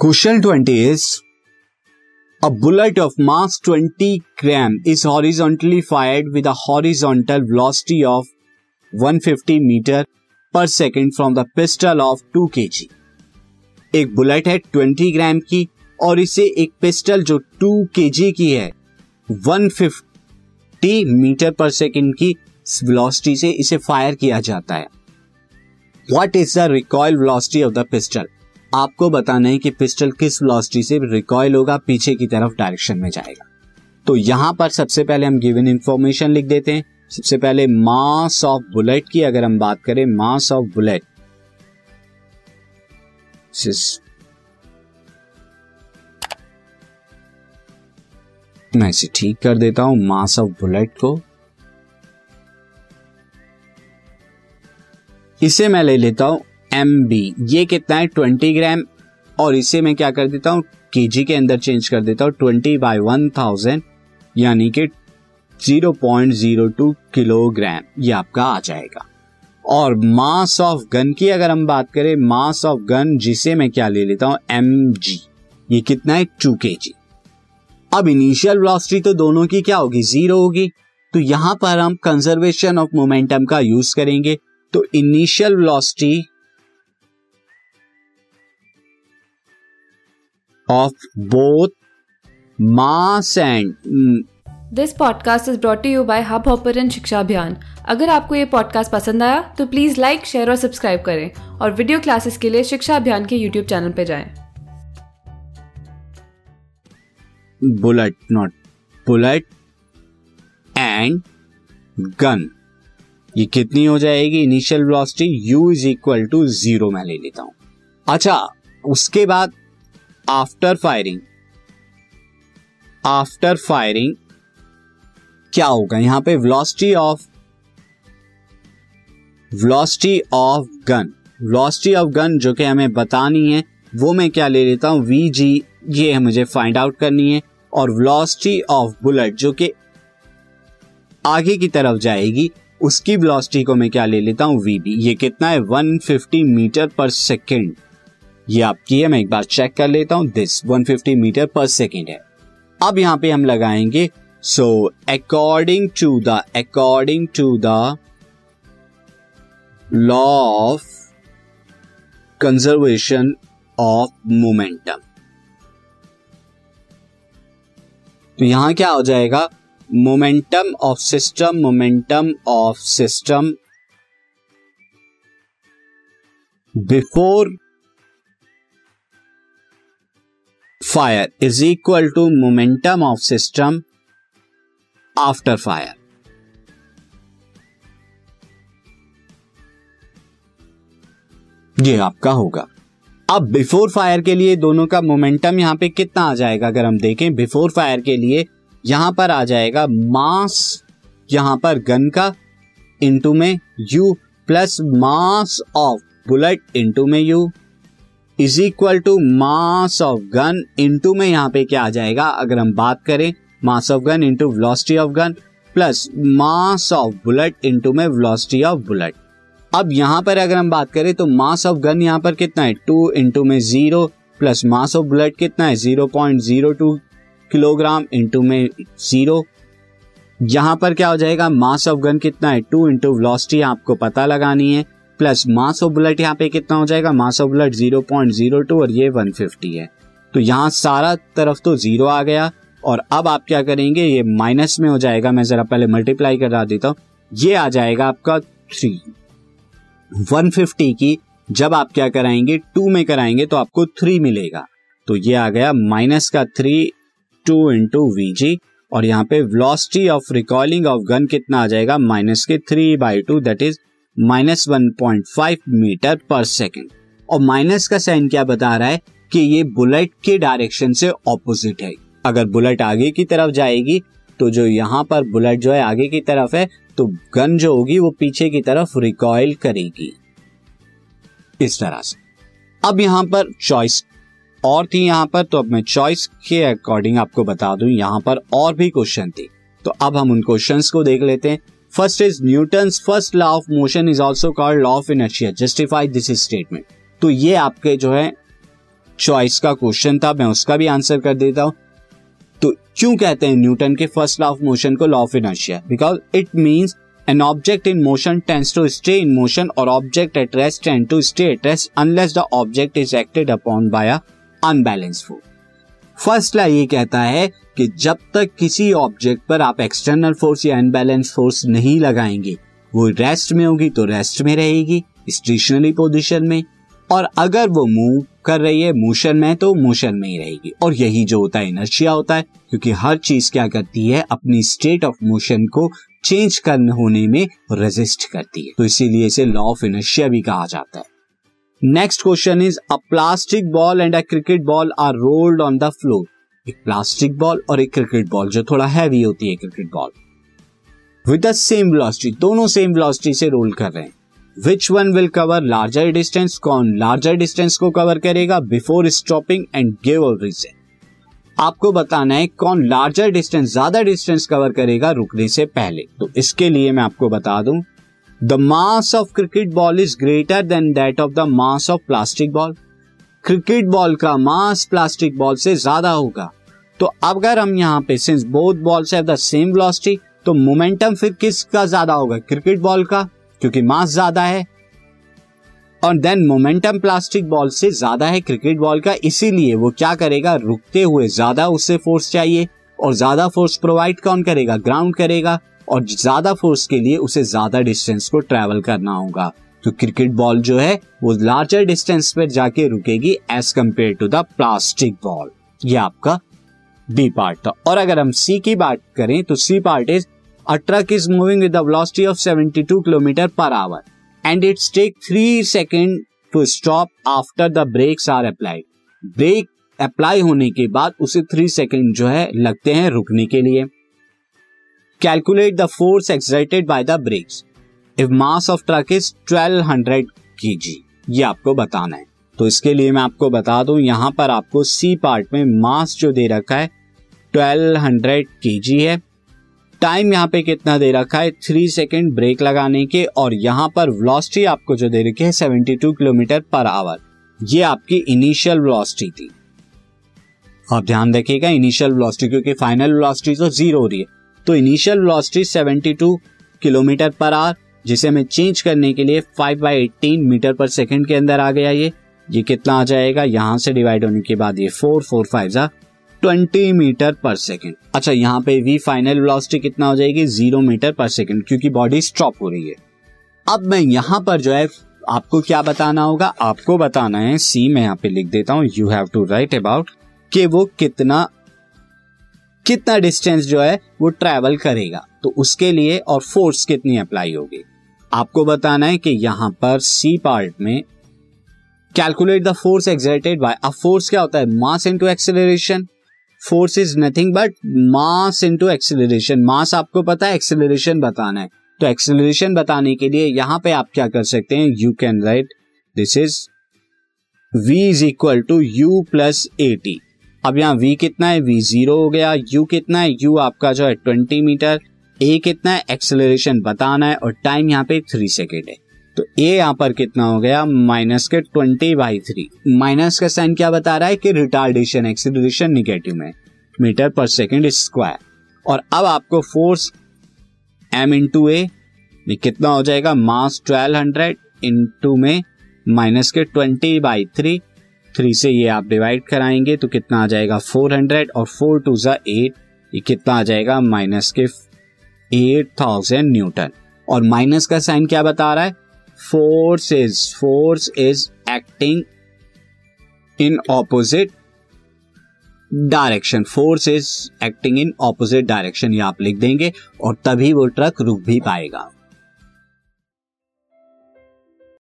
Question twenty is a bullet of mass twenty gram is horizontally fired with a horizontal velocity of 150 meter per second from the pistol of 2 K G bullet है 20 ग्राम की और इसे एक pistol जो 2 KG की है 150 metre per second की velocity से इसे फायर किया जाता है। What is the recoil velocity of the pistol आपको बताना है कि पिस्टल किस वेलोसिटी से रिकॉयल होगा, पीछे की तरफ़ डायरेक्शन में जाएगा। तो यहाँ पर सबसे पहले हम गिवन इंफॉर्मेशन लिख देते हैं। सबसे पहले मास ऑफ़ बुलेट की अगर हम बात करें मास ऑफ़ बुलेट मैं इसे ठीक कर देता हूँ मास ऑफ़ बुलेट को। इसे मैं ले लेता हूँ। एम बी ये कितना है? Twenty gram. और इसे मैं क्या कर देता हूँ? के के अंदर चेंज कर देता हूँ। ट्वेंटी बाई वन थाउज़ेंड, यानी कि zero point zero two kilogram. ये आपका आ जाएगा। और मास ऑफ़ गन की अगर हम बात करें, मास ऑफ़ गन जिसे मैं क्या ले लेता हूँ? एम जी ये कितना है? टू के जी अब इनिशियल वेलोसिटी तो दोनों की क्या होगी? ज़ीरो होगी। तो यहाँ पर हम कंजर्वेशन ऑफ़ मोमेंटम का यूज़ करेंगे। तो initial velocity of both mass and this podcast is brought you by Hubhopper Shiksha Abhiyan अगर आपको ये पॉडकास्ट पसंद आया तो प्लीज़ लाइक शेयर और सब्सक्राइब करें और वीडियो क्लासेस के लिए शिक्षा अभियान के यूट्यूब चैनल पर जाएँ। Bullet not bullet and gun ये कितनी हो जाएगी? Initial velocity u is equal to zero मैं ले लेता हूँ। अच्छा उसके बाद आफ्टर फायरिंग आफ्टर फायरिंग क्या होगा? यहाँ पे velocity of velocity of gun velocity of gun जो कि हमें बतानी है, वो मैं क्या ले लेता हूँ? वी जी ये मुझे फाइंड आउट करनी है और वेलोसिटी ऑफ़ बुलेट जो कि आगे की तरफ़ जाएगी, उसकी वेलोसिटी को मैं क्या ले लेता हूँ? वी बी ये कितना है? 150 मीटर पर सेकेंड ये आपकी है, मैं एक बार चेक कर लेता हूँ। दिस 150 मीटर पर सेकेंड है। अब यहाँ पे हम लगाएँगे। So according to the according to the law of conservation of momentum तो यहाँ क्या हो जाएगा? Momentum of system momentum of system before fire is equal to momentum of system after fire ये आपका होगा। अब बिफोर फायर के लिए दोनों का मोमेंटम यहाँ पे कितना आ जाएगा? अगर हम देखें बिफोर फायर के लिए यहाँ पर आ जाएगा मास यहाँ पर गन का इंटू में u plus mass of bullet into में u is equal to mass of gun into में यहाँ पे क्या आ जाएगा? अगर हम बात करें mass of gun into velocity of gun plus mass of bullet into में वेलोसिटी ऑफ़ बुलेट अब यहाँ पर अगर हम बात करें तो मास ऑफ़ गन यहाँ पर कितना है? टू इंटू में zero plus mass of bullet कितना है? Zero point zero two kilogram into में ज़ीरो यहाँ पर क्या हो जाएगा? मास ऑफ़ गन कितना है? टू इंटू वेलोसिटी आपको पता लगानी है। प्लस मास ऑफ़ बुलेट यहाँ पे कितना हो जाएगा? Mass of bullet zero point zero two और ये वन फिफ्टी है। तो यहाँ सारा तरफ़ तो ज़ीरो आ गया और अब आप क्या करेंगे? ये माइनस में हो जाएगा। मैं जरा पहले मल्टीप्लाई करा देता हूँ। ये आ जाएगा आपका थ्री। वन फिफ्टी की जब आप क्या कराएँगे? टू में कराएँगे तो आपको थ्री मिलेगा। तो ये आ गया माइनस का three, two into v g. और यहाँ पे velocity of recoiling of gun कितना आ जाएगा? माइनस के three by two that is minus one point five meter per second. और माइनस का साइन क्या बता रहा है कि ये बुलेट के डायरेक्शन से ऑपोजिट है। अगर बुलेट आगे की तरफ़ जाएगी तो जो यहाँ पर बुलेट जो है आगे की तरफ़ है तो गन जो होगी वो पीछे की तरफ़ रिकॉयल करेगी। इस तरह से। अब यहाँ पर चॉइस और थी यहाँ पर तो अब मैं चॉइस के अकॉर्डिंग आपको बता दूँ, यहाँ पर और भी क्वेश्चन थी। तो अब हम उन क्वेश्चंस को देख लेते हैं। First is Newton first law of motion is also called law of inertia justify this statement तो ये आपके जो है चॉइस का क्वेश्चन था, मैं उसका भी आंसर कर देता हूँ। तो क्यों कहते हैं न्यूटन के फ़र्स्ट लॉ ऑफ़ मोशन को law of inertia because it means an object in motion tends to stay in motion और object at rest tend to stay at rest unless the object is acted upon by unbalance force first law ये कहता है कि जब तक किसी object पर आप एक्सटर्नल फोर्स या अनबैलेंस फोर्स नहीं लगाएँगे, वो रेस्ट में होगी तो रेस्ट में रहेगी स्टेशनरी पोजिशन में। और अगर वो मूव कर रही है मोशन में तो मोशन में ही रहेगी। और यही जो होता है इनर्शिया होता है, क्योंकि हर चीज़ क्या करती है, अपनी स्टेट ऑफ़ मोशन को चेंज करने होने में रेजिस्ट करती है। तो इसीलिए इसे लॉ ऑफ़ इनर्शिया भी कहा जाता है। Next question is a plastic ball and a cricket ball are rolled on the floor एक प्लास्टिक बॉल और एक क्रिकेट बॉल जो थोड़ा हैवी होती है cricket ball with the same velocity दोनों सेम वेलोसिटी से रोल कर रहे हैं। Which one will cover larger distance कौन लार्जर डिस्टेंस को कवर करेगा before stopping and give a reason आपको बताना है कौन लार्जर डिस्टेंस ज़्यादा डिस्टेंस कवर करेगा रुकने से पहले। तो इसके लिए मैं आपको बता दूँ the mass of cricket ball is greater than that of the mass of plastic ball cricket ball का मास प्लास्टिक बॉल से ज़्यादा होगा। तो अगर हम यहाँ पे since both balls have the same velocity तो मोमेंटम फिर किसका ज़्यादा होगा? क्रिकेट बॉल का, क्योंकि मास ज़्यादा है। और देन मोमेंटम प्लास्टिक बॉल से ज़्यादा है क्रिकेट बॉल का, इसीलिए वो क्या करेगा? रुकते हुए ज़्यादा उससे फोर्स चाहिए। और ज़्यादा फोर्स प्रोवाइड कौन करेगा? ग्राउंड करेगा। और ज़्यादा फोर्स के लिए उसे ज़्यादा डिस्टेंस को ट्रेवल करना होगा। तो क्रिकेट बॉल जो है, वो लार्जर डिस्टेंस पर जाके रुकेगी as compared to the plastic ball ये आपका बी पार्ट था। और अगर हम सी की बात करें तो C part is truck is moving with a velocity of 72 km per hour and it takes 3 seconds to stop after the brakes are applied. Brake apply होने के बाद उसे थ्री सेकेंड जो है, लगते हैं रुकने के लिए। Calculate the force excited by the brakes if mass of truck is 1200 K G आपको बताना है। तो इसके लिए मैं आपको बता दूँ, यहाँ पर आपको सी पार्ट में मास जो दे रखा है 1200 केजी है। टाइम यहाँ पे कितना दे रखा है? थ्री सेकेंड ब्रेक लगाने के और यहाँ पर वेलोसिटी आपको जो दे रखी है seventy two kilometer per hour ये आपकी इनिशियल वेलोसिटी थी। आप ध्यान रखिएगा इनिशियल वेलोसिटी क्योंकि फाइनल वेलोसिटी तो ज़ीरो हो रही है। तो initial velocity 72 kilometer per hour जिसे हमें चेंज करने के लिए 5 by eighteen meter per second के अंदर आ गया ये। ये कितना आ जाएगा? यहाँ से डिवाइड होने के बाद ये फोर फोर फाइव जा ट्वेंटी मीटर पर सेकेंड अच्छा यहाँ पे वी फाइनल वेलोसिटी कितना हो जाएगी? ज़ीरो मीटर पर सेकेंड क्योंकि बॉडी स्टॉप हो रही है। अब मैं यहाँ पर जो है, आपको क्या बताना होगा? आपको बताना है सी मैं यहाँ पे लिख देता हूँ you have to write about कि वो कितना कितना डिस्टेंस जो है, वो ट्रेवल करेगा। तो उसके लिए और फोर्स कितनी अप्लाई होगी? आपको बताना है कि यहाँ पर सी पार्ट में calculate the force excited by a force क्या होता है? Mass into acceleration force is nothing but mass into acceleration mass आपको पता है एक्सिलेशन बताना है। तो एक्सिलेशन बताने के लिए यहाँ पे आप क्या कर सकते हैं? You can write this is v is equal to u plus a t अब यहाँ v कितना है? वी ज़ीरो हो गया। यू कितना है? यू आपका जो है ट्वेंटी मीटर ए कितना है? एक्सेलरेशन बताना है और टाइम यहाँ पे थ्री सेकेंड है। तो ए यहाँ पर कितना हो गया? माइनस के ट्वेंटी बाई थ्री माइनस का साइन क्या बता रहा है? कि रिटार्डेशन एक्सिलेशन निगेटिव में मीटर पर सेकेंड स्क्वायर और अब आपको फोर्स एम इंटू ए कितना हो जाएगा? मास ट्वेल्व हंड्रेड इंटू में माइनस के ट्वेंटी बाई थ्री थ्री से ये आप डिवाइड कराएँगे तो कितना आ जाएगा फोर हंड्रेड और फोर टू ज़ा एट ये कितना आ जाएगा माइनस के एट थाउज़ेंड न्यूटन और माइनस का साइन क्या बता रहा है? Force is force is acting in opposite direction force is acting in opposite direction ये आप लिख देंगे और तभी वो ट्रक रुक भी पाएगा।